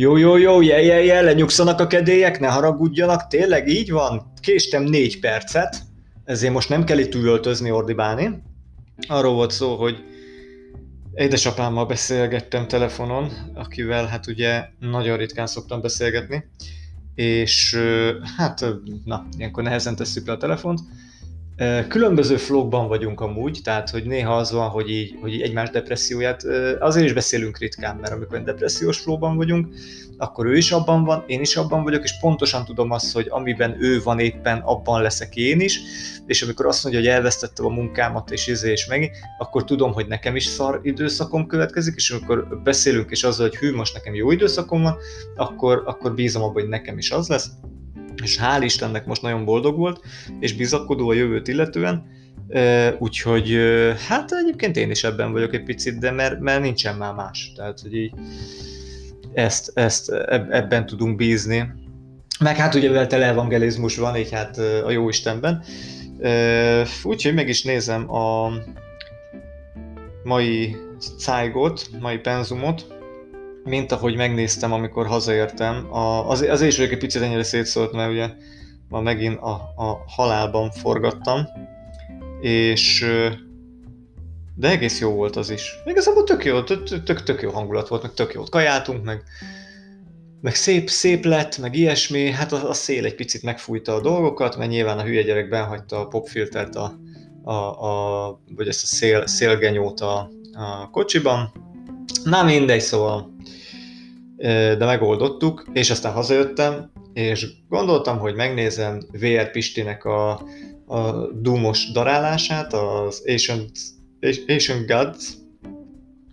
Jó, jó, jó, je, je, je, lenyugszanak a kedélyek, ne haragudjanak, tényleg így van? Késtem négy percet, ezért most nem kell itt üvöltözni, ordibálni. Arról volt szó, hogy édesapámmal beszélgettem telefonon, akivel hát ugye nagyon ritkán szoktam beszélgetni, és hát na, ilyenkor nehezen tesszük le a telefont, Különböző flókban vagyunk amúgy, tehát hogy néha az van, hogy így, hogy így egymás depresszióját, azért is beszélünk ritkán, mert amikor depressziós flóban vagyunk, akkor ő is abban van, én is abban vagyok, és pontosan tudom azt, hogy amiben ő van éppen, abban leszek én is, és amikor azt mondja, hogy elvesztettem a munkámat, és izé és meg, akkor tudom, hogy nekem is szar időszakom következik, és amikor beszélünk és azzal, hogy hű, most nekem jó időszakom van, akkor, akkor bízom abban, hogy nekem is az lesz, és hál' Istennek most nagyon boldog volt, és bizakodó a jövőt illetően, úgyhogy hát egyébként én is ebben vagyok egy picit, de mert, mert nincsen már más, tehát hogy így ezt, ezt ebben tudunk bízni. Meg hát ugye mivel televangelizmus van, így hát a jó Istenben. Úgyhogy meg is nézem a mai cájgot, mai penzumot, mint ahogy megnéztem, amikor hazaértem. A, az, az is egy picit ennyire szétszólt, mert ugye ma megint a, a halálban forgattam, és de egész jó volt az is. Igazából tök jó, tök, tök, tök jó hangulat volt, meg tök jót kajáltunk, meg, meg szép, szép lett, meg ilyesmi. Hát a, a szél egy picit megfújta a dolgokat, mert nyilván a hülye gyerek benhagyta a popfiltert a, a, a vagy ezt a szél, szélgenyót a, a kocsiban. Na mindegy, szóval de megoldottuk, és aztán hazajöttem, és gondoltam, hogy megnézem VR Pistinek a, a Doomos darálását, az Ancient, Ancient Gods,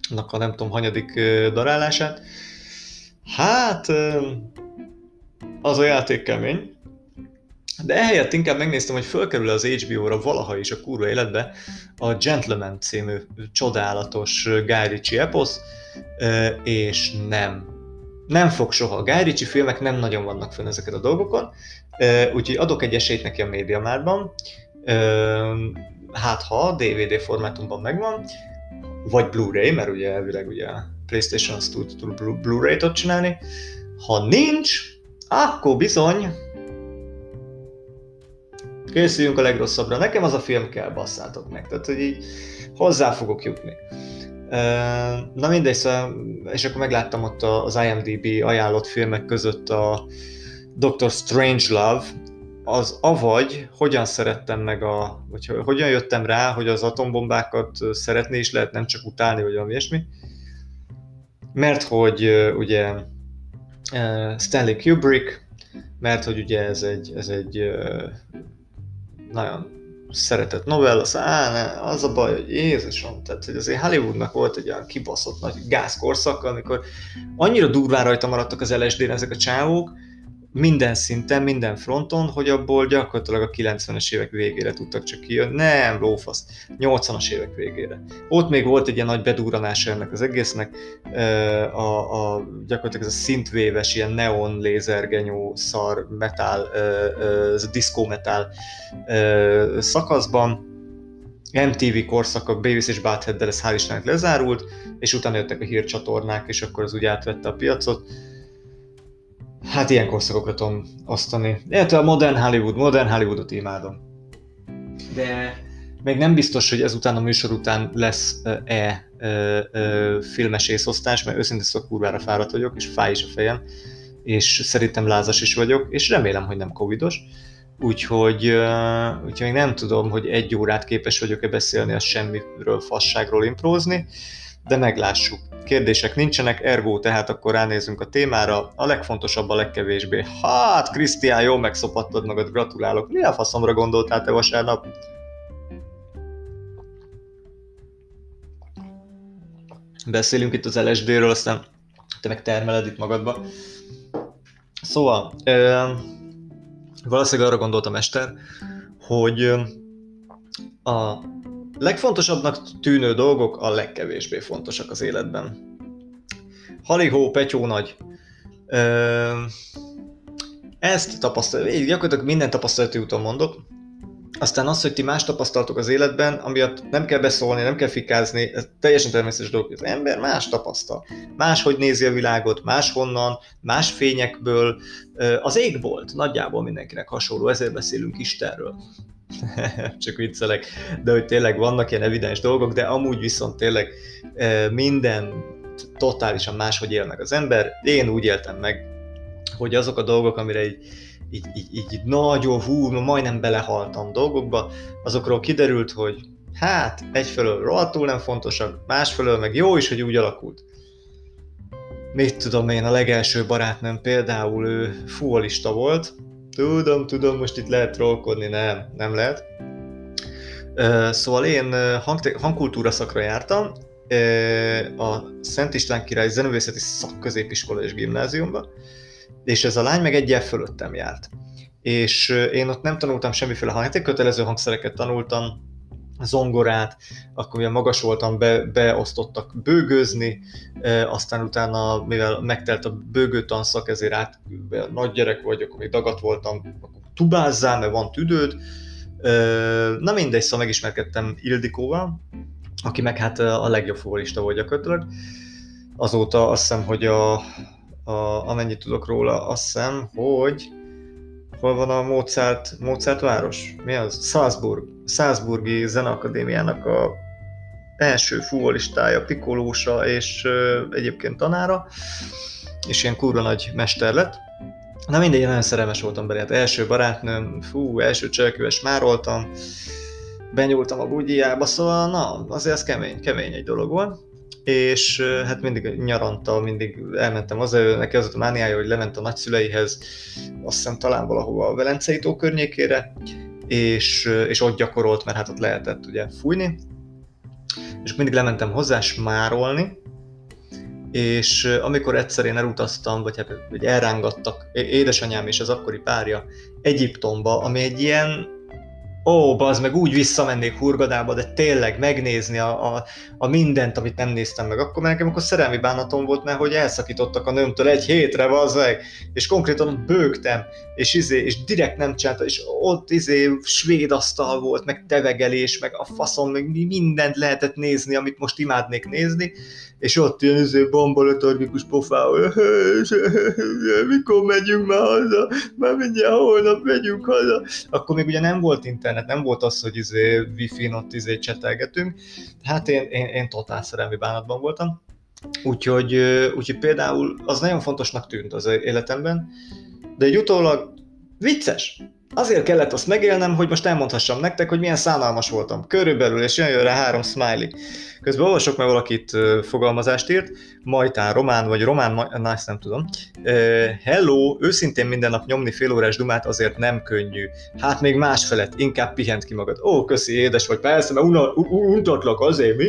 annak a nem tudom, hanyadik darálását. Hát, az a játék kemény, de ehelyett inkább megnéztem, hogy fölkerül az HBO-ra valaha is a kurva életbe a Gentleman című csodálatos Guy Ritchie eposz, és nem nem fog soha. Guy Ritchie filmek nem nagyon vannak fönn ezeket a dolgokon, úgyhogy adok egy esélyt neki a médiamárban, hát ha DVD formátumban megvan, vagy Blu-ray, mert ugye elvileg ugye PlayStation azt tud, tud Blu-ray-t csinálni. Ha nincs, akkor bizony készüljünk a legrosszabbra. Nekem az a film kell, basszátok meg. Tehát, hogy így hozzá fogok jutni. Na mindegy, szóval, és akkor megláttam ott az IMDb ajánlott filmek között a Doctor Strange Love, az avagy hogyan szerettem meg a, vagy hogyan jöttem rá, hogy az atombombákat szeretni is lehet, nem csak utálni, vagy valami ilyesmi. Mert hogy ugye Stanley Kubrick, mert hogy ugye ez egy, ez egy nagyon szeretett novella, az, á, ne, az a baj, hogy Jézusom, tehát hogy azért Hollywoodnak volt egy olyan kibaszott nagy gázkorszak, amikor annyira durván rajta maradtak az LSD-n ezek a csávók, minden szinten, minden fronton, hogy abból gyakorlatilag a 90-es évek végére tudtak csak kijönni. Nem, lófasz, 80-as évek végére. Ott még volt egy ilyen nagy bedúranása ennek az egésznek, a, a, gyakorlatilag ez a szintvéves, ilyen neon lézergenyó szar metal, ez a disco metal szakaszban, MTV korszak, a Beavis és Butthead-del ez hál' Istennek lezárult, és utána jöttek a hírcsatornák, és akkor az úgy átvette a piacot Hát ilyen korszakokra tudom osztani. Illetve a modern Hollywood, modern Hollywoodot imádom. De még nem biztos, hogy ezután a műsor után lesz-e filmes észosztás, mert őszintén szóval kurvára fáradt vagyok, és fáj is a fejem, és szerintem lázas is vagyok, és remélem, hogy nem covidos. Úgyhogy, úgyhogy még nem tudom, hogy egy órát képes vagyok-e beszélni a semmiről, fasságról imprózni, de meglássuk. Kérdések nincsenek, ergo tehát akkor ránézünk a témára. A legfontosabb, a legkevésbé. Hát, Krisztián, jól megszopattad magad, gratulálok. Mi a faszomra gondoltál te vasárnap? Beszélünk itt az LSD-ről, aztán te meg termeled itt magadba. Szóval, ö, valószínűleg arra gondoltam a mester, hogy a legfontosabbnak tűnő dolgok a legkevésbé fontosak az életben. Halihó, Petyó nagy. Ezt tapasztalja, gyakorlatilag minden tapasztalati úton mondok, aztán az, hogy ti más tapasztaltok az életben, amiatt nem kell beszólni, nem kell fikázni, ez teljesen természetes dolog. Az ember más tapasztal. Máshogy nézi a világot, máshonnan, más fényekből. Az égbolt nagyjából mindenkinek hasonló, ezért beszélünk Istenről. Csak viccelek, de hogy tényleg vannak ilyen evidens dolgok, de amúgy viszont tényleg minden totálisan máshogy él meg az ember. Én úgy éltem meg, hogy azok a dolgok, amire egy így, így, így nagyon hú, majdnem belehaltam dolgokba, azokról kiderült, hogy hát egyfelől rohadtul nem fontosak, másfelől meg jó is, hogy úgy alakult. Mit tudom én, a legelső barátnőm például ő fuolista volt, tudom, tudom, most itt lehet trollkodni, nem, nem lehet. Szóval én hang, hangkultúra szakra jártam, a Szent István Király Zenővészeti Szakközépiskola és Gimnáziumba, és ez a lány meg egyel fölöttem járt. És én ott nem tanultam semmiféle hangjáték, kötelező hangszereket tanultam, zongorát, akkor mivel magas voltam, be, beosztottak bőgőzni, e, aztán utána, mivel megtelt a bőgő tanszak, ezért át, nagy gyerek vagyok, még dagat voltam, akkor tubázzál, mert van tüdőd. E, na mindegy, szóval megismerkedtem Ildikóval, aki meg hát a legjobb futbolista volt gyakorlatilag. Azóta azt hiszem, hogy a, a, amennyit tudok róla, azt hiszem, hogy hol van a Mozart, Mozart város? Mi az? Salzburg. Salzburgi Zeneakadémiának a első futbolistája, pikolósa és ö, egyébként tanára, és ilyen kurva nagy mester lett. Na mindegy, nagyon szerelmes voltam bele. Hát első barátnőm, fú, első cselekvés mároltam, benyúltam a bugyjába, szóval na, azért ez kemény, kemény egy dolog volt és hát mindig nyaranta, mindig elmentem az, neki az a mániája, hogy lement a nagyszüleihez, azt hiszem talán valahova a Velencei tó környékére, és, és ott gyakorolt, mert hát ott lehetett ugye fújni, és mindig lementem hozzá smárolni, és amikor egyszer én elutaztam, vagy hát hogy elrángattak édesanyám és az akkori párja Egyiptomba, ami egy ilyen ó, az meg úgy visszamennék Hurgadába, de tényleg megnézni a, a, a mindent, amit nem néztem meg. Akkor nekem akkor szerelmi bánatom volt, mert hogy elszakítottak a nőmtől egy hétre, meg, és konkrétan bőgtem, és, izé, és direkt nem csinálta, és ott izé svéd asztal volt, meg tevegelés, meg a faszom, meg mindent lehetett nézni, amit most imádnék nézni, és ott jön izé bomboletargikus pofával, mikor megyünk már haza, már mindjárt holnap megyünk haza. Akkor még ugye nem volt internet, nem volt az, hogy izé wifi-n ott izé csetelgetünk. Hát én, én, én totál szerelmi bánatban voltam. Úgyhogy, úgyhogy például az nagyon fontosnak tűnt az életemben, de egy utólag vicces. Azért kellett azt megélnem, hogy most elmondhassam nektek, hogy milyen szánalmas voltam. Körülbelül, és jön rá három smiley. Közben olvasok, mert valakit fogalmazást írt, Majtán román, vagy román, na ezt nem tudom. hello, őszintén minden nap nyomni fél órás dumát azért nem könnyű. Hát még más felett, inkább pihent ki magad. Ó, köszi, édes vagy, persze, mert untatlak azért mi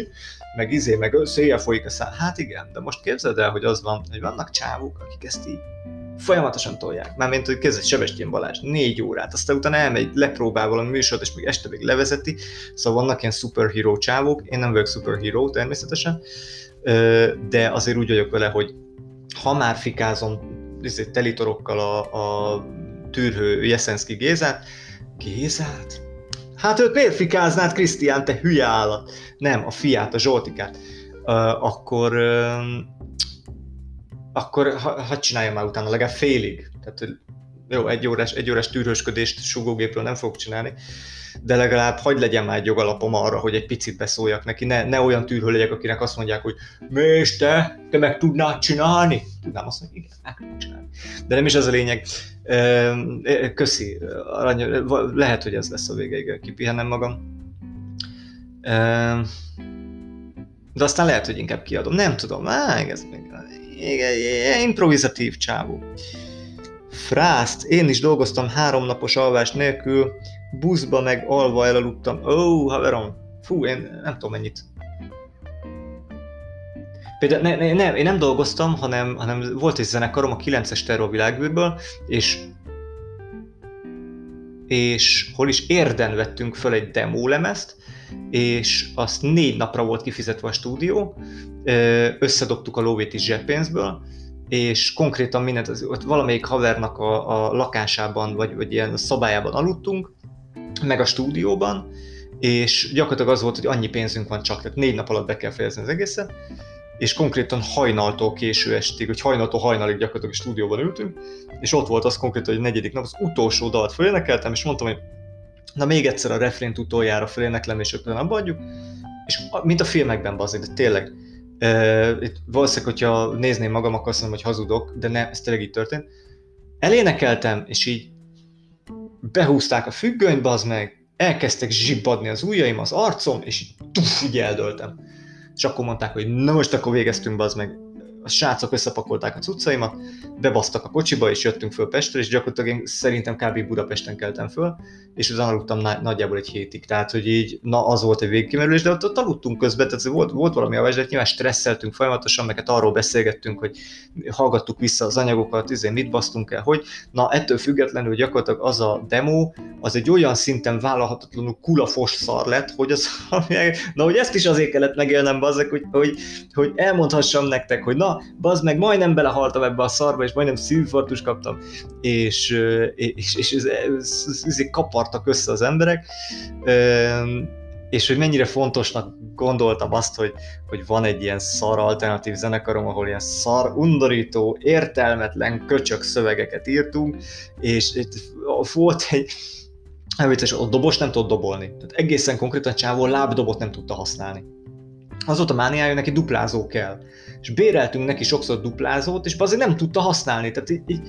meg izé, meg széjjel folyik a szám. Hát igen, de most képzeld el, hogy az van, hogy vannak csávok, akik ezt így folyamatosan tolják. Mármint, hogy kezdett Sebestyén Balázs, négy órát, aztán utána elmegy, lepróbál valami műsort, és még este még levezeti, szóval vannak ilyen superhero csávók, én nem vagyok superhero természetesen, de azért úgy vagyok vele, hogy ha már fikázom izé, telitorokkal a, a tűrhő Jeszenszki Gézát, Gézát? Hát őt miért fikáznád, Krisztián, te hülye állat? Nem, a fiát, a Zsoltikát. Akkor akkor ha, ha csinálja már utána legalább félig. Tehát jó, egy órás, egy órás tűrősködést sugógépről nem fog csinálni, de legalább hagyd legyen már egy jogalapom arra, hogy egy picit beszóljak neki, ne, ne olyan tűrhő legyek, akinek azt mondják, hogy és te, te meg tudnád csinálni? Tudnám azt mondani, igen, meg tudom csinálni. De nem is az a lényeg. Köszi, arany, lehet, hogy ez lesz a vége, kipihenem magam. De aztán lehet, hogy inkább kiadom. Nem tudom, á, ez még improvizatív csávó. Frászt, én is dolgoztam három napos alvás nélkül, buszba meg alva elaludtam. Ó, oh, haverom, fú, én nem tudom mennyit. Például ne, ne, ne, én nem dolgoztam, hanem, hanem volt egy zenekarom a 9-es terror világbűrből, és és hol is érden vettünk föl egy demo lemezt, és azt négy napra volt kifizetve a stúdió, összedobtuk a lóvét is zseppénzből, és konkrétan mindent, ott valamelyik havernak a, a lakásában, vagy, vagy ilyen szabályában aludtunk, meg a stúdióban, és gyakorlatilag az volt, hogy annyi pénzünk van csak, tehát négy nap alatt be kell fejezni az egészet, és konkrétan hajnaltól késő estig, hogy hajnaltól hajnalig gyakorlatilag a stúdióban ültünk, és ott volt az konkrétan, hogy negyedik nap az utolsó dalt fölénekeltem, és mondtam, hogy na még egyszer a refrént utoljára föléneklem, és ötlen abba adjuk, és mint a filmekben bazik, de tényleg, Uh, itt valószínűleg, hogyha nézném magam, akkor azt mondom, hogy hazudok, de ne, ez tényleg így történt. Elénekeltem, és így behúzták a függönyt, az meg, elkezdtek zsibbadni az ujjaim, az arcom, és így, tuff, így eldöltem. És akkor mondták, hogy na most akkor végeztünk, az meg, a srácok összepakolták a cuccaimat, bebasztak a kocsiba, és jöttünk föl Pestre, és gyakorlatilag én szerintem kb. Budapesten keltem föl, és utána aludtam nagyjából egy hétig. Tehát, hogy így, na az volt egy végkimerülés, de ott, ott aludtunk közben, tehát volt, volt valami a de nyilván stresszeltünk folyamatosan, meg hát arról beszélgettünk, hogy hallgattuk vissza az anyagokat, izé, mit basztunk el, hogy na ettől függetlenül gyakorlatilag az a demo, az egy olyan szinten vállalhatatlanul kulafos szar lett, hogy az, na, hogy ezt is azért kellett megélnem, bazzak, hogy, hogy, hogy elmondhassam nektek, hogy na, bazd meg, majdnem belehaltam ebbe a szarba, és majdnem szívfartus kaptam, és, és, és ez, ez, ez, kapartak össze az emberek, és hogy mennyire fontosnak gondoltam azt, hogy, hogy van egy ilyen szar alternatív zenekarom, ahol ilyen szar, undorító, értelmetlen köcsök szövegeket írtunk, és itt volt egy, nem vicces, a dobos nem tudott dobolni. Tehát egészen konkrétan csávó lábdobot nem tudta használni az volt a mániája, neki duplázó kell. És béreltünk neki sokszor duplázót, és azért nem tudta használni, tehát így, így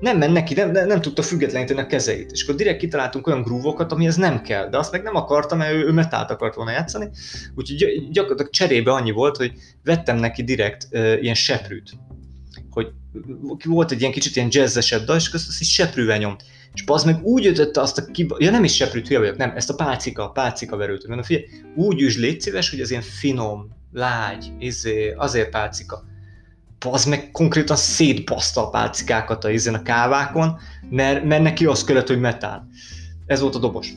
nem ment neki, nem, nem, nem tudta függetleníteni a kezeit. És akkor direkt kitaláltunk olyan grúvokat, amihez nem kell, de azt meg nem akartam, mert ő, ő metált akart volna játszani. Úgyhogy gyakorlatilag cserébe annyi volt, hogy vettem neki direkt uh, ilyen seprűt. Hogy volt egy ilyen kicsit ilyen jazzesebb dal, és azt, azt is seprűvel nyomt. És az meg úgy ütötte azt a kiba... Ja nem is seprűt, hülye vagyok, nem, ezt a pálcika, pálcika verőt. Mondom, figyelj, úgy üsd, légy szíves, hogy az ilyen finom, lágy, izé, azért pálcika. Az meg konkrétan szétbaszta a pálcikákat a izén a kávákon, mert, mert neki az kellett, hogy metál. Ez volt a dobos.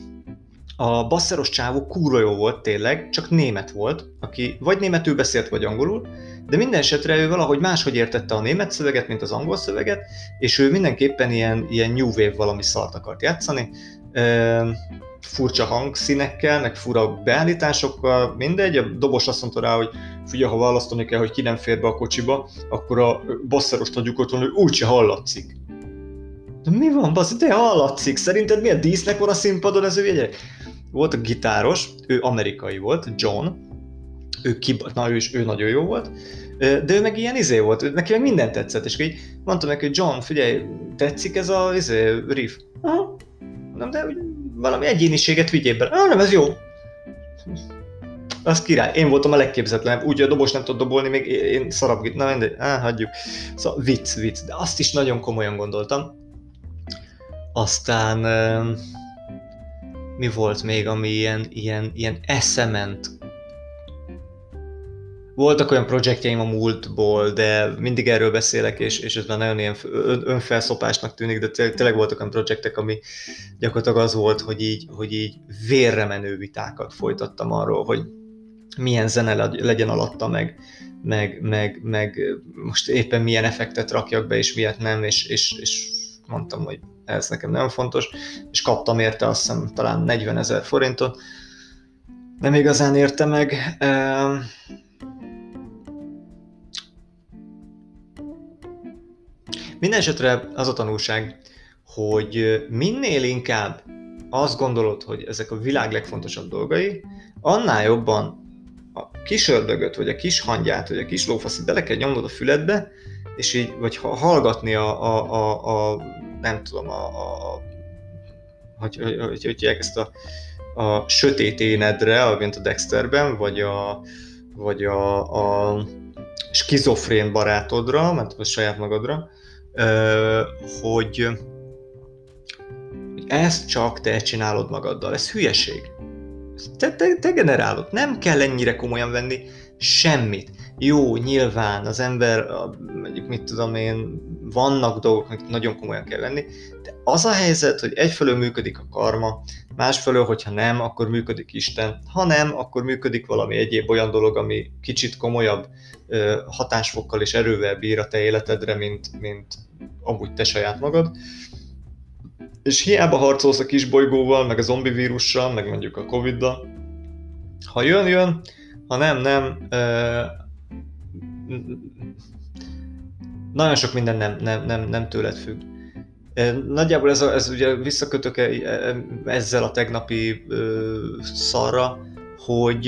A basszeros csávó kurva jó volt tényleg, csak német volt, aki vagy németül beszélt, vagy angolul, de minden esetre ő valahogy máshogy értette a német szöveget, mint az angol szöveget, és ő mindenképpen ilyen, ilyen new wave valami szart akart játszani. E, furcsa hangszínekkel, meg fura beállításokkal, mindegy, a dobos azt mondta rá, hogy figyelj, ha választani kell, hogy ki nem fér be a kocsiba, akkor a basszeros nagyjuk otthon, hogy úgyse hallatszik. De mi van, basz, de hallatszik, szerinted milyen dísznek van a színpadon ez ő? Volt a gitáros, ő amerikai volt, John, ő, kib- na, ő, is, ő nagyon jó volt, de ő meg ilyen izé volt, neki meg minden tetszett, és így mondtam neki, hogy John, figyelj, tetszik ez a izé, riff? Aha. Nem, de valami egyéniséget vigyél be. Ah, nem, ez jó. Az király. Én voltam a legképzetlenebb, úgy, a dobos nem tudott dobolni, még én szarab, na mindegy, á, hagyjuk. Szóval vicc, vicc, de azt is nagyon komolyan gondoltam. Aztán mi volt még, ami ilyen, ilyen, ilyen eszement voltak olyan projektjeim a múltból, de mindig erről beszélek, és, és ez már nagyon ilyen önfelszopásnak tűnik, de tényleg voltak olyan projektek, ami gyakorlatilag az volt, hogy így, hogy így vérre menő vitákat folytattam arról, hogy milyen zene legyen alatta, meg, meg, meg, meg most éppen milyen effektet rakjak be, és miért nem, és, és, és mondtam, hogy ez nekem nagyon fontos, és kaptam érte azt hiszem talán 40 ezer forintot, nem igazán érte meg. Minden esetre az a tanulság, hogy minél inkább azt gondolod, hogy ezek a világ legfontosabb dolgai, annál jobban a kis ördögöt, vagy a kis hangyát, vagy a kis lófaszit bele kell nyomnod a füledbe, és így, vagy hallgatni a, a, a, a nem tudom, a, a, hogy, hogy, hogy, hogy ezt a, a sötét énedre, mint a Dexterben, vagy a, vagy a, a skizofrén barátodra, mert a saját magadra, hogy, hogy ezt csak te csinálod magaddal. Ez hülyeség. Te, te, te generálod. Nem kell ennyire komolyan venni semmit. Jó, nyilván az ember, mondjuk mit tudom én, vannak dolgok, amit nagyon komolyan kell venni, de az a helyzet, hogy egyfelől működik a karma, másfelől, hogyha nem, akkor működik Isten, ha nem, akkor működik valami egyéb olyan dolog, ami kicsit komolyabb hatásfokkal és erővel bír a te életedre, mint, mint amúgy te saját magad. és hiába harcolsz a kis bolygóval, meg a zombi vírussal, meg mondjuk a Covid-dal, ha jön, jön, ha nem, nem, nagyon sok minden nem, nem, nem, nem tőled függ. Nagyjából ez, a, ez ugye visszakötök ezzel a tegnapi ö, szarra, hogy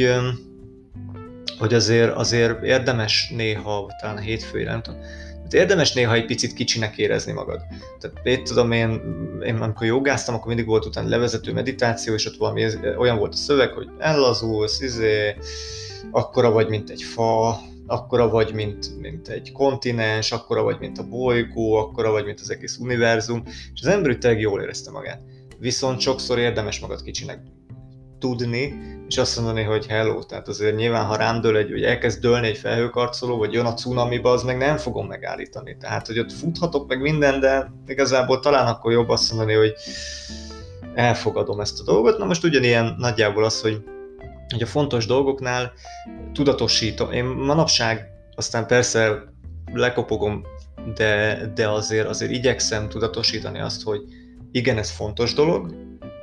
hogy azért, azért érdemes néha, talán hétfői, nem tudom, hát érdemes néha egy picit kicsinek érezni magad. Tehát én tudom, én, én amikor jogáztam, akkor mindig volt utána levezető meditáció, és ott valami olyan volt a szöveg, hogy ellazulsz, izé, akkora vagy, mint egy fa, akkora vagy, mint, mint egy kontinens, akkora vagy, mint a bolygó, akkora vagy, mint az egész univerzum, és az ember tényleg jól érezte magát. Viszont sokszor érdemes magad kicsinek tudni, és azt mondani, hogy hello, tehát azért nyilván, ha rám dől egy, hogy elkezd dőlni egy felhőkarcoló, vagy jön a cunamiba, az meg nem fogom megállítani. Tehát, hogy ott futhatok meg minden, de igazából talán akkor jobb azt mondani, hogy elfogadom ezt a dolgot. Na most ugyanilyen nagyjából az, hogy, hogy a fontos dolgoknál tudatosítom. Én manapság aztán persze lekopogom, de, de azért, azért igyekszem tudatosítani azt, hogy igen, ez fontos dolog,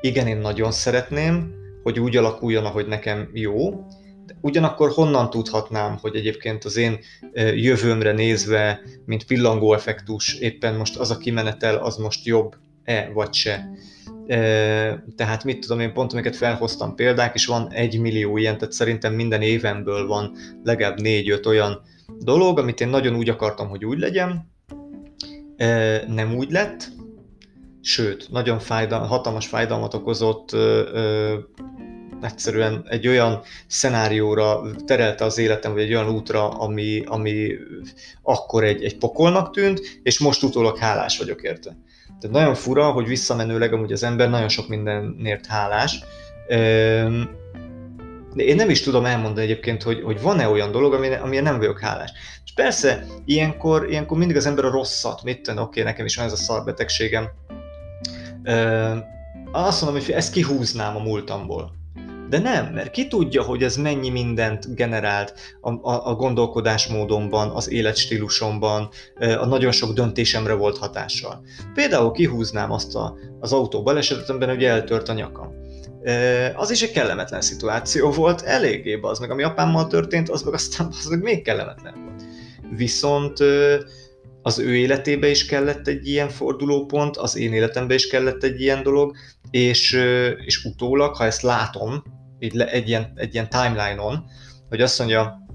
igen, én nagyon szeretném, hogy úgy alakuljon, ahogy nekem jó, de ugyanakkor honnan tudhatnám, hogy egyébként az én jövőmre nézve, mint pillangó effektus, éppen most az a kimenetel, az most jobb-e vagy se. Tehát mit tudom én, pont amiket felhoztam példák, és van egy millió ilyen, tehát szerintem minden évemből van legalább négy-öt olyan dolog, amit én nagyon úgy akartam, hogy úgy legyen, nem úgy lett, sőt, nagyon fájdal, hatalmas fájdalmat okozott, ö, ö, egyszerűen egy olyan szenárióra terelte az életem, vagy egy olyan útra, ami, ami akkor egy, egy pokolnak tűnt, és most utólag hálás vagyok érte. Tehát nagyon fura, hogy visszamenőleg amúgy az ember nagyon sok mindenért hálás. De én nem is tudom elmondani egyébként, hogy, hogy van-e olyan dolog, amire, amire nem vagyok hálás. És persze, ilyenkor, ilyenkor mindig az ember a rosszat, mit tenni, oké, nekem is van ez a szarbetegségem, azt mondom, hogy ezt kihúznám a múltamból. De nem, mert ki tudja, hogy ez mennyi mindent generált a, a, a gondolkodásmódomban, az életstílusomban, a nagyon sok döntésemre volt hatással. Például kihúznám azt a, az autó balesetet, amiben ugye eltört a nyakam. Az is egy kellemetlen szituáció volt, eléggé az meg ami apámmal történt, az meg aztán az meg még kellemetlen volt. Viszont az ő életébe is kellett egy ilyen fordulópont, az én életembe is kellett egy ilyen dolog, és, és utólag, ha ezt látom, így egy, ilyen, egy ilyen timeline-on, hogy azt mondja,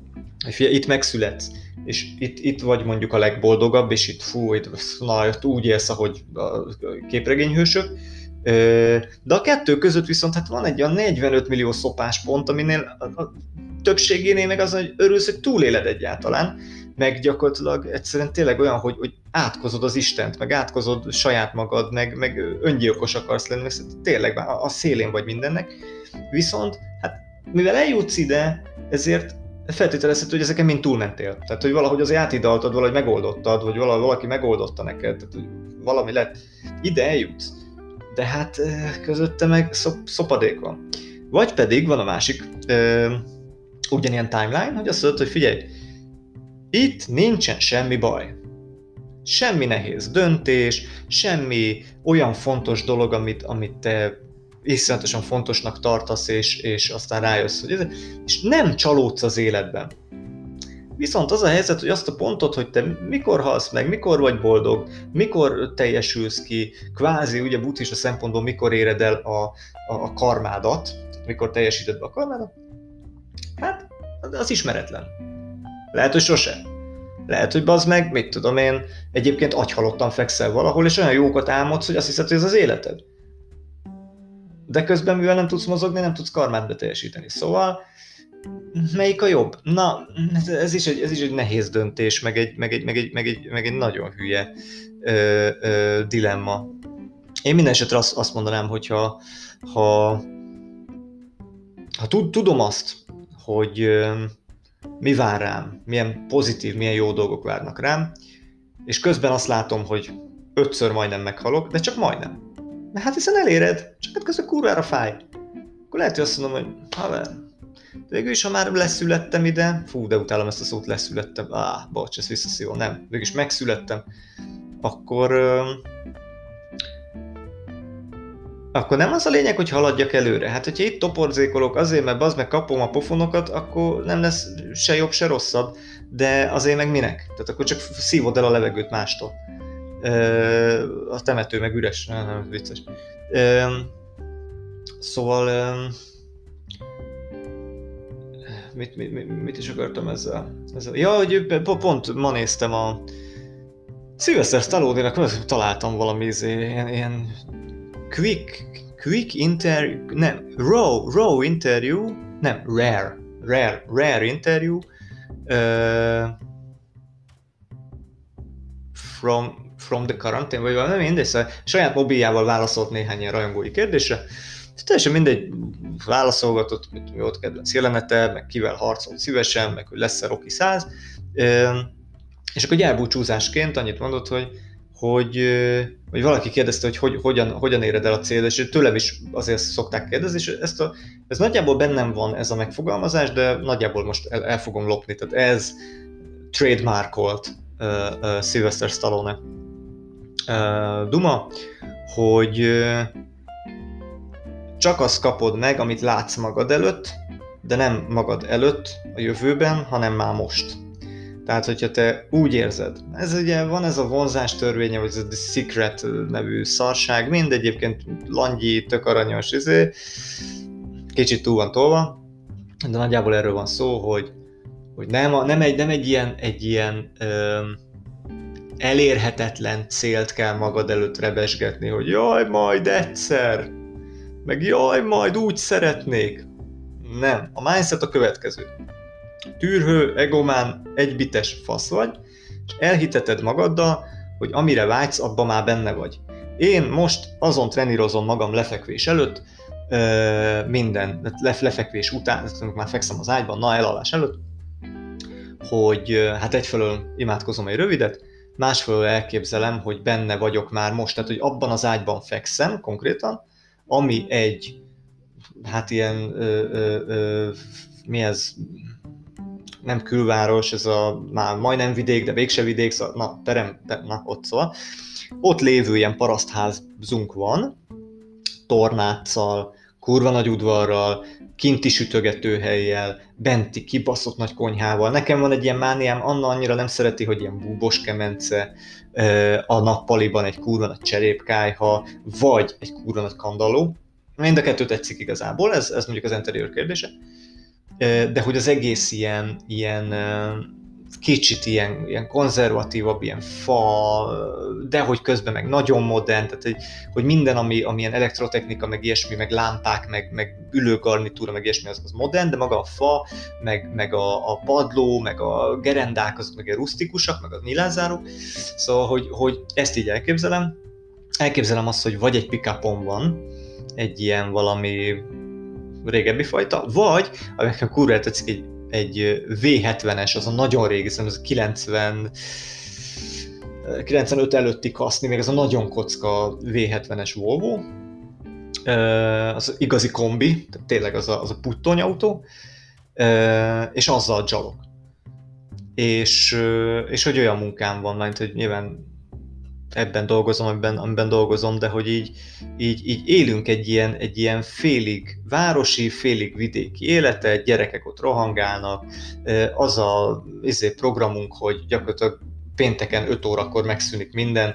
hogy figyelj, itt megszületsz, és itt, itt vagy mondjuk a legboldogabb, és itt fú, itt, na, itt úgy élsz, ahogy a képregényhősök, de a kettő között viszont hát van egy olyan 45 millió szopáspont, aminél a, a többségénél meg az, hogy örülsz, hogy túléled egyáltalán, meg gyakorlatilag egyszerűen tényleg olyan, hogy, hogy átkozod az Istent, meg átkozod saját magad, meg, meg öngyilkos akarsz lenni, meg tényleg a, a szélén vagy mindennek. Viszont, hát mivel eljutsz ide, ezért feltételezhető, hogy ezeken mind túlmentél. Tehát, hogy valahogy az átidaltad, valahogy megoldottad, vagy valahogy valaki megoldotta neked, tehát, hogy valami lett. Ide eljutsz. De hát közötte meg szop, szopadék van. Vagy pedig van a másik, ö, ugyanilyen timeline, hogy azt mondod, hogy figyelj, itt nincsen semmi baj. Semmi nehéz döntés, semmi olyan fontos dolog, amit, amit te iszonyatosan fontosnak tartasz, és, és aztán rájössz, hogy ez, és nem csalódsz az életben. Viszont az a helyzet, hogy azt a pontot, hogy te mikor halsz meg, mikor vagy boldog, mikor teljesülsz ki, kvázi ugye buddhista szempontból mikor éred el a, a, a karmádat, mikor teljesíted be a karmádat, hát az ismeretlen. Lehet, hogy sose. Lehet, hogy bazd meg, mit tudom én, egyébként agyhalottan fekszel valahol, és olyan jókat álmodsz, hogy azt hiszed, hogy ez az életed. De közben, mivel nem tudsz mozogni, nem tudsz karmát beteljesíteni. Szóval, melyik a jobb? Na, ez is egy, ez is egy nehéz döntés, meg egy, meg egy, meg egy, meg egy, meg egy nagyon hülye ö, ö, dilemma. Én minden esetre azt, azt mondanám, hogyha ha, ha tudom azt, hogy mi vár rám, milyen pozitív, milyen jó dolgok várnak rám, és közben azt látom, hogy ötször majdnem meghalok, de csak majdnem. Mert hát hiszen eléred, csak hát közben kurvára fáj. Akkor lehet, hogy azt mondom, hogy haver, de végül is, ha már leszülettem ide, fú, de utálom ezt a szót, leszülettem, ah, bocs, ezt visszaszívom, nem, végül is megszülettem, akkor, akkor nem az a lényeg, hogy haladjak előre. Hát, hogyha itt toporzékolok azért, mert az meg kapom a pofonokat, akkor nem lesz se jobb, se rosszabb, de azért meg minek? Tehát akkor csak szívod el a levegőt mástól. A temető meg üres, nem, nem vicces. Szóval mit, mit, mit is akartam ezzel? ezzel? Ja, hogy pont ma néztem a Sylvester Stallone-nak találtam valami izé, ilyen, ilyen quick, quick inter, nem, raw, raw interview, nem, rare, rare, rare interview uh, from, from the quarantine, vagy valami mindegy, szóval saját mobiljával válaszolt néhány ilyen rajongói kérdésre, és teljesen mindegy, válaszolgatott, hogy mi ott kedvenc jelenete, meg kivel harcolt szívesen, meg hogy lesz-e Rocky 100, és akkor elbúcsúzásként annyit mondott, hogy hogy, hogy valaki kérdezte, hogy, hogy hogyan, hogyan éred el a cél, és tőlem is azért szokták kérdezni, és ezt a, ez nagyjából bennem van ez a megfogalmazás, de nagyjából most el, el fogom lopni, tehát ez trademarkolt uh, uh, Sylvester Stallone uh, Duma, hogy csak azt kapod meg, amit látsz magad előtt, de nem magad előtt a jövőben, hanem már most. Tehát, hogyha te úgy érzed, ez ugye van ez a vonzás törvénye, vagy ez a The Secret nevű szarság, mind egyébként langyi, tök aranyos, izé, kicsit túl van tolva, de nagyjából erről van szó, hogy, hogy nem, nem, egy, nem egy ilyen, egy ilyen öm, elérhetetlen célt kell magad előtt rebesgetni, hogy jaj, majd egyszer, meg jaj, majd úgy szeretnék. Nem, a mindset a következő tűrhő, egomán, egybites fasz vagy, és elhiteted magaddal, hogy amire vágysz, abban már benne vagy. Én most azon trenírozom magam lefekvés előtt, minden, lefekvés után, már fekszem az ágyban, na elalás előtt, hogy hát egyfelől imádkozom egy rövidet, másfelől elképzelem, hogy benne vagyok már most, tehát hogy abban az ágyban fekszem konkrétan, ami egy, hát ilyen, ö, ö, ö, mi ez, nem külváros, ez a már majdnem vidék, de végse vidék, szóval, na, terem, ter, na, ott szóval. Ott lévő ilyen parasztházunk van, tornáccal, kurva nagy udvarral, kinti sütögetőhelyjel, benti kibaszott nagy konyhával. Nekem van egy ilyen mániám, Anna annyira nem szereti, hogy ilyen búbos kemence, a nappaliban egy kurva nagy cserépkájha, vagy egy kurva nagy kandalló. Mind a kettő tetszik igazából, ez, ez mondjuk az interior kérdése de hogy az egész ilyen, ilyen kicsit ilyen, ilyen konzervatívabb, ilyen fa, de hogy közben meg nagyon modern, tehát hogy, hogy minden, ami, ami ilyen elektrotechnika, meg ilyesmi, meg lámpák, meg, meg ülőgarnitúra, meg ilyesmi, az, az modern, de maga a fa, meg, meg a, a padló, meg a gerendák, azok meg a rusztikusak, meg a nyilázárók, szóval, hogy, hogy ezt így elképzelem. Elképzelem azt, hogy vagy egy pickupon van, egy ilyen valami régebbi fajta, vagy, nekem kurva tetszik, egy, egy V70-es, az a nagyon régi, szerintem az a 90 95 előtti kaszni, még ez a nagyon kocka V70-es Volvo, az igazi kombi, tehát tényleg az a, az a puttony autó, és azzal gyalog. És, és hogy olyan munkám van, mert hogy nyilván ebben dolgozom, amiben, amiben dolgozom, de hogy így, így, így élünk egy ilyen, egy ilyen félig városi, félig vidéki életet, gyerekek ott rohangálnak, az a izé, programunk, hogy gyakorlatilag pénteken 5 órakor megszűnik minden,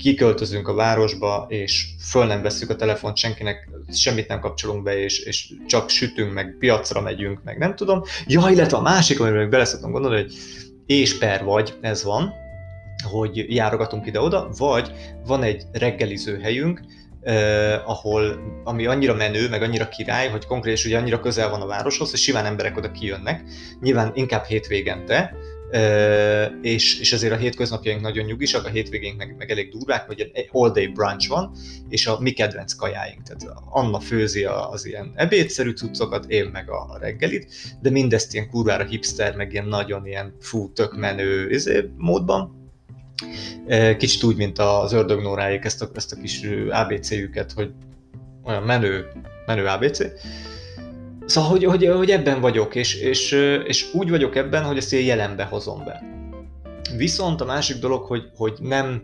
kiköltözünk a városba, és föl nem veszük a telefont senkinek, semmit nem kapcsolunk be, és, és csak sütünk, meg piacra megyünk, meg nem tudom. Ja, illetve a másik, amiről még bele gondolni, hogy és per vagy, ez van, hogy járogatunk ide-oda, vagy van egy reggeliző helyünk, Uh, ahol, ami annyira menő, meg annyira király, hogy konkrét és ugye annyira közel van a városhoz, hogy simán emberek oda kijönnek, nyilván inkább hétvégente, uh, és, és ezért a hétköznapjaink nagyon nyugisak, a hétvégénk meg, meg elég durvák, hogy egy all day brunch van, és a mi kedvenc kajáink, tehát Anna főzi az ilyen ebédszerű cuccokat, én meg a reggelit, de mindezt ilyen kurvára hipster, meg ilyen nagyon ilyen fú, tök menő izé, módban, Kicsit úgy, mint az ördögnóráik ezt a, ezt a kis ABC-jüket, hogy olyan menő, menő ABC. Szóval, hogy, hogy, hogy ebben vagyok, és, és, és úgy vagyok ebben, hogy ezt én jelenbe hozom be. Viszont a másik dolog, hogy, hogy nem,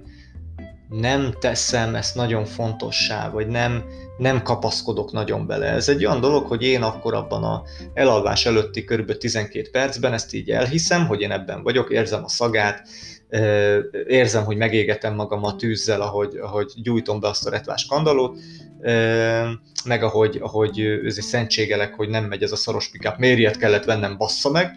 nem teszem ezt nagyon fontossá, vagy nem, nem kapaszkodok nagyon bele. Ez egy olyan dolog, hogy én akkor abban a elalvás előtti kb. 12 percben ezt így elhiszem, hogy én ebben vagyok, érzem a szagát, érzem, hogy megégetem magam a tűzzel, ahogy, ahogy gyújtom be azt a retvás kandalót, meg ahogy, ahogy szentségelek, hogy nem megy ez a szaros pikáp, miért kellett vennem, bassza meg,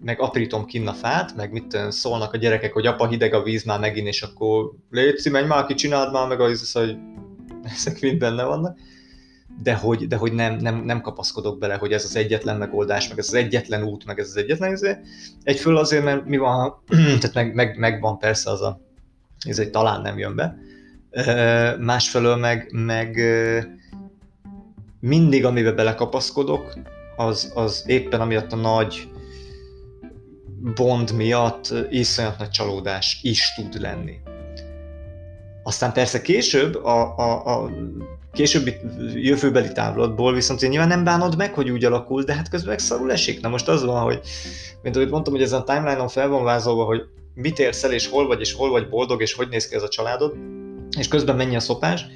meg aprítom kinn a fát, meg mit szólnak a gyerekek, hogy apa hideg a víz már megint, és akkor légy, menj már ki, csináld már meg az, hogy ezek mind benne vannak de hogy, de hogy nem, nem, nem kapaszkodok bele, hogy ez az egyetlen megoldás, meg ez az egyetlen út, meg ez az egyetlen izé. Egyföl azért, mert mi van, tehát meg, meg, meg van persze az a, ez egy talán nem jön be. Másfelől meg, meg mindig, amiben belekapaszkodok, az, az éppen amiatt a nagy bond miatt iszonyat nagy csalódás is tud lenni. Aztán persze később a, a, a későbbi jövőbeli távlatból viszont én nyilván nem bánod meg, hogy úgy alakul, de hát közben meg szarul esik. Na most az van, hogy, mint ahogy mondtam, hogy ezen a timeline-on fel van vázolva, hogy mit érsz el, és hol vagy, és hol vagy boldog, és hogy néz ki ez a családod, és közben mennyi a szopás,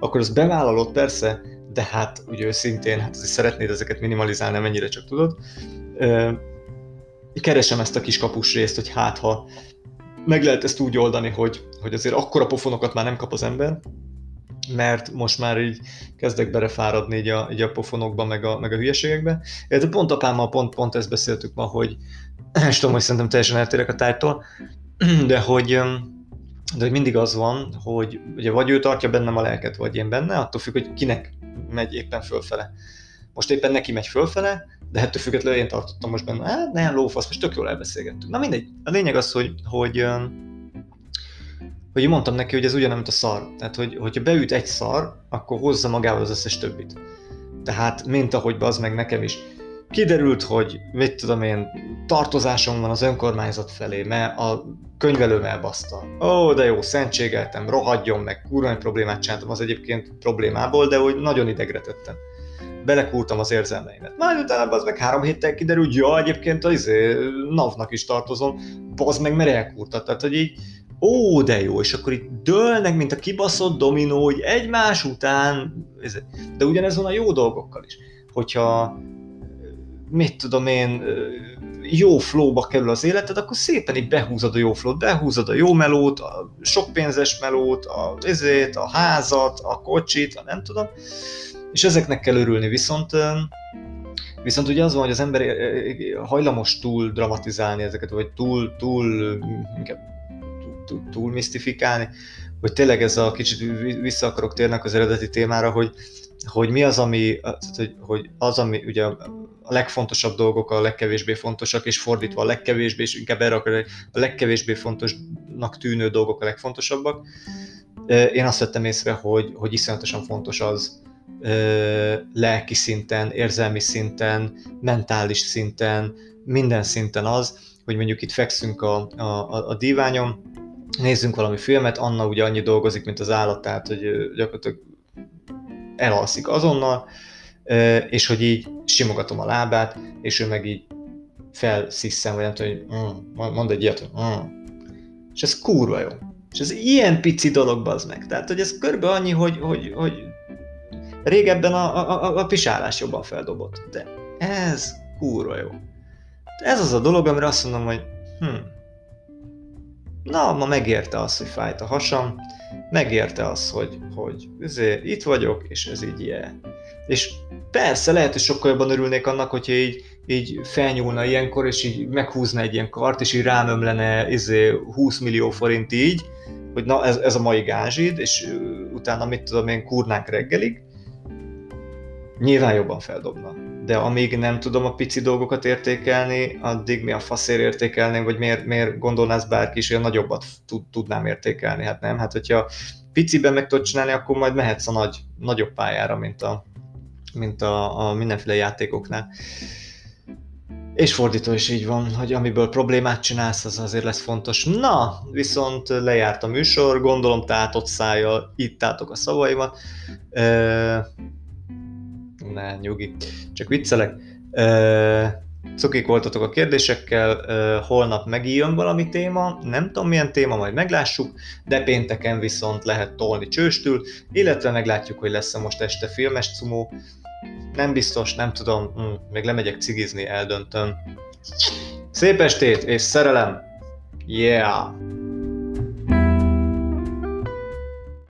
akkor az bevállalod persze, de hát ugye őszintén, hát szeretnéd ezeket minimalizálni, mennyire csak tudod. Keresem ezt a kis kapus részt, hogy hát ha meg lehet ezt úgy oldani, hogy, hogy azért akkora pofonokat már nem kap az ember, mert most már így kezdek belefáradni így a, így a pofonokba, meg a, meg a hülyeségekbe. Illetve pont apámmal pont, pont ezt beszéltük ma, hogy és tudom, hogy szerintem teljesen eltérek a tájtól, de hogy, de hogy mindig az van, hogy ugye vagy ő tartja bennem a lelket, vagy én benne, attól függ, hogy kinek megy éppen fölfele. Most éppen neki megy fölfele, de ettől függetlenül én tartottam most benne, hát nem, lófasz, most tök jól elbeszélgettünk. Na mindegy, a lényeg az, hogy, hogy hogy mondtam neki, hogy ez ugyanaz, mint a szar. Tehát, hogy, hogyha beüt egy szar, akkor hozza magával az összes többit. Tehát, mint ahogy az meg nekem is. Kiderült, hogy mit tudom én, tartozásom van az önkormányzat felé, mert a könyvelőm elbaszta. Ó, de jó, szentségeltem, rohadjon meg, kurva problémát csináltam, az egyébként problémából, de hogy nagyon idegre tettem. Belekúrtam az érzelmeimet. Majd utána az meg három héttel kiderült, ja, egyébként az izé, NAV-nak is tartozom, az meg mert elkúrta. Tehát, hogy így ó, de jó, és akkor itt dőlnek, mint a kibaszott dominó, hogy egymás után, de ugyanez van a jó dolgokkal is. Hogyha, mit tudom én, jó flowba kerül az életed, akkor szépen így behúzod a jó flowt, behúzod a jó melót, a sok pénzes melót, a ezét, a házat, a kocsit, a nem tudom, és ezeknek kell örülni, viszont Viszont ugye az van, hogy az ember hajlamos túl dramatizálni ezeket, vagy túl, túl inkább túl misztifikálni, hogy tényleg ez a kicsit vissza akarok térnek az eredeti témára, hogy, hogy mi az, ami, hogy, hogy az, ami ugye a legfontosabb dolgok a legkevésbé fontosak, és fordítva a legkevésbé, és inkább erre akar, a legkevésbé fontosnak tűnő dolgok a legfontosabbak. Én azt vettem észre, hogy, hogy iszonyatosan fontos az, lelki szinten, érzelmi szinten, mentális szinten, minden szinten az, hogy mondjuk itt fekszünk a, a, a díványon, nézzünk valami filmet, Anna ugye annyi dolgozik, mint az állat, hogy gyakorlatilag elalszik azonnal, és hogy így simogatom a lábát, és ő meg így felsziszem, vagy nem tudom, hogy mm, mond egy ilyet, hogy mm. és ez kurva jó. És ez ilyen pici dolog az meg. Tehát, hogy ez körbe annyi, hogy, hogy, hogy régebben a, a, a pisálás jobban feldobott. De ez kurva jó. Ez az a dolog, amire azt mondom, hogy hm, na, ma megérte az, hogy fájt a hasam, megérte az, hogy, hogy ezért itt vagyok, és ez így ilyen. És persze, lehet, hogy sokkal jobban örülnék annak, hogyha így, így felnyúlna ilyenkor, és így meghúzna egy ilyen kart, és így rámömlene izé, 20 millió forint így, hogy na, ez, ez a mai gázsid, és utána mit tudom én, kurnánk reggelig, nyilván jobban feldobna de amíg nem tudom a pici dolgokat értékelni, addig mi a faszér értékelni, vagy miért, miért gondolnász bárki is, hogy a nagyobbat tud, tudnám értékelni, hát nem? Hát hogyha piciben meg tudod csinálni, akkor majd mehetsz a nagy, nagyobb pályára, mint a, mint a, a mindenféle játékoknál. És fordító is így van, hogy amiből problémát csinálsz, az azért lesz fontos. Na, viszont lejárt a műsor, gondolom tátott szájjal ittátok a szavaimat ne, nyugi, csak viccelek. cukik voltatok a kérdésekkel, holnap megijön valami téma, nem tudom milyen téma, majd meglássuk, de pénteken viszont lehet tolni csőstül, illetve meglátjuk, hogy lesz-e most este filmes cumó. Nem biztos, nem tudom, hm, még lemegyek cigizni, eldöntöm. Szép estét és szerelem! Yeah!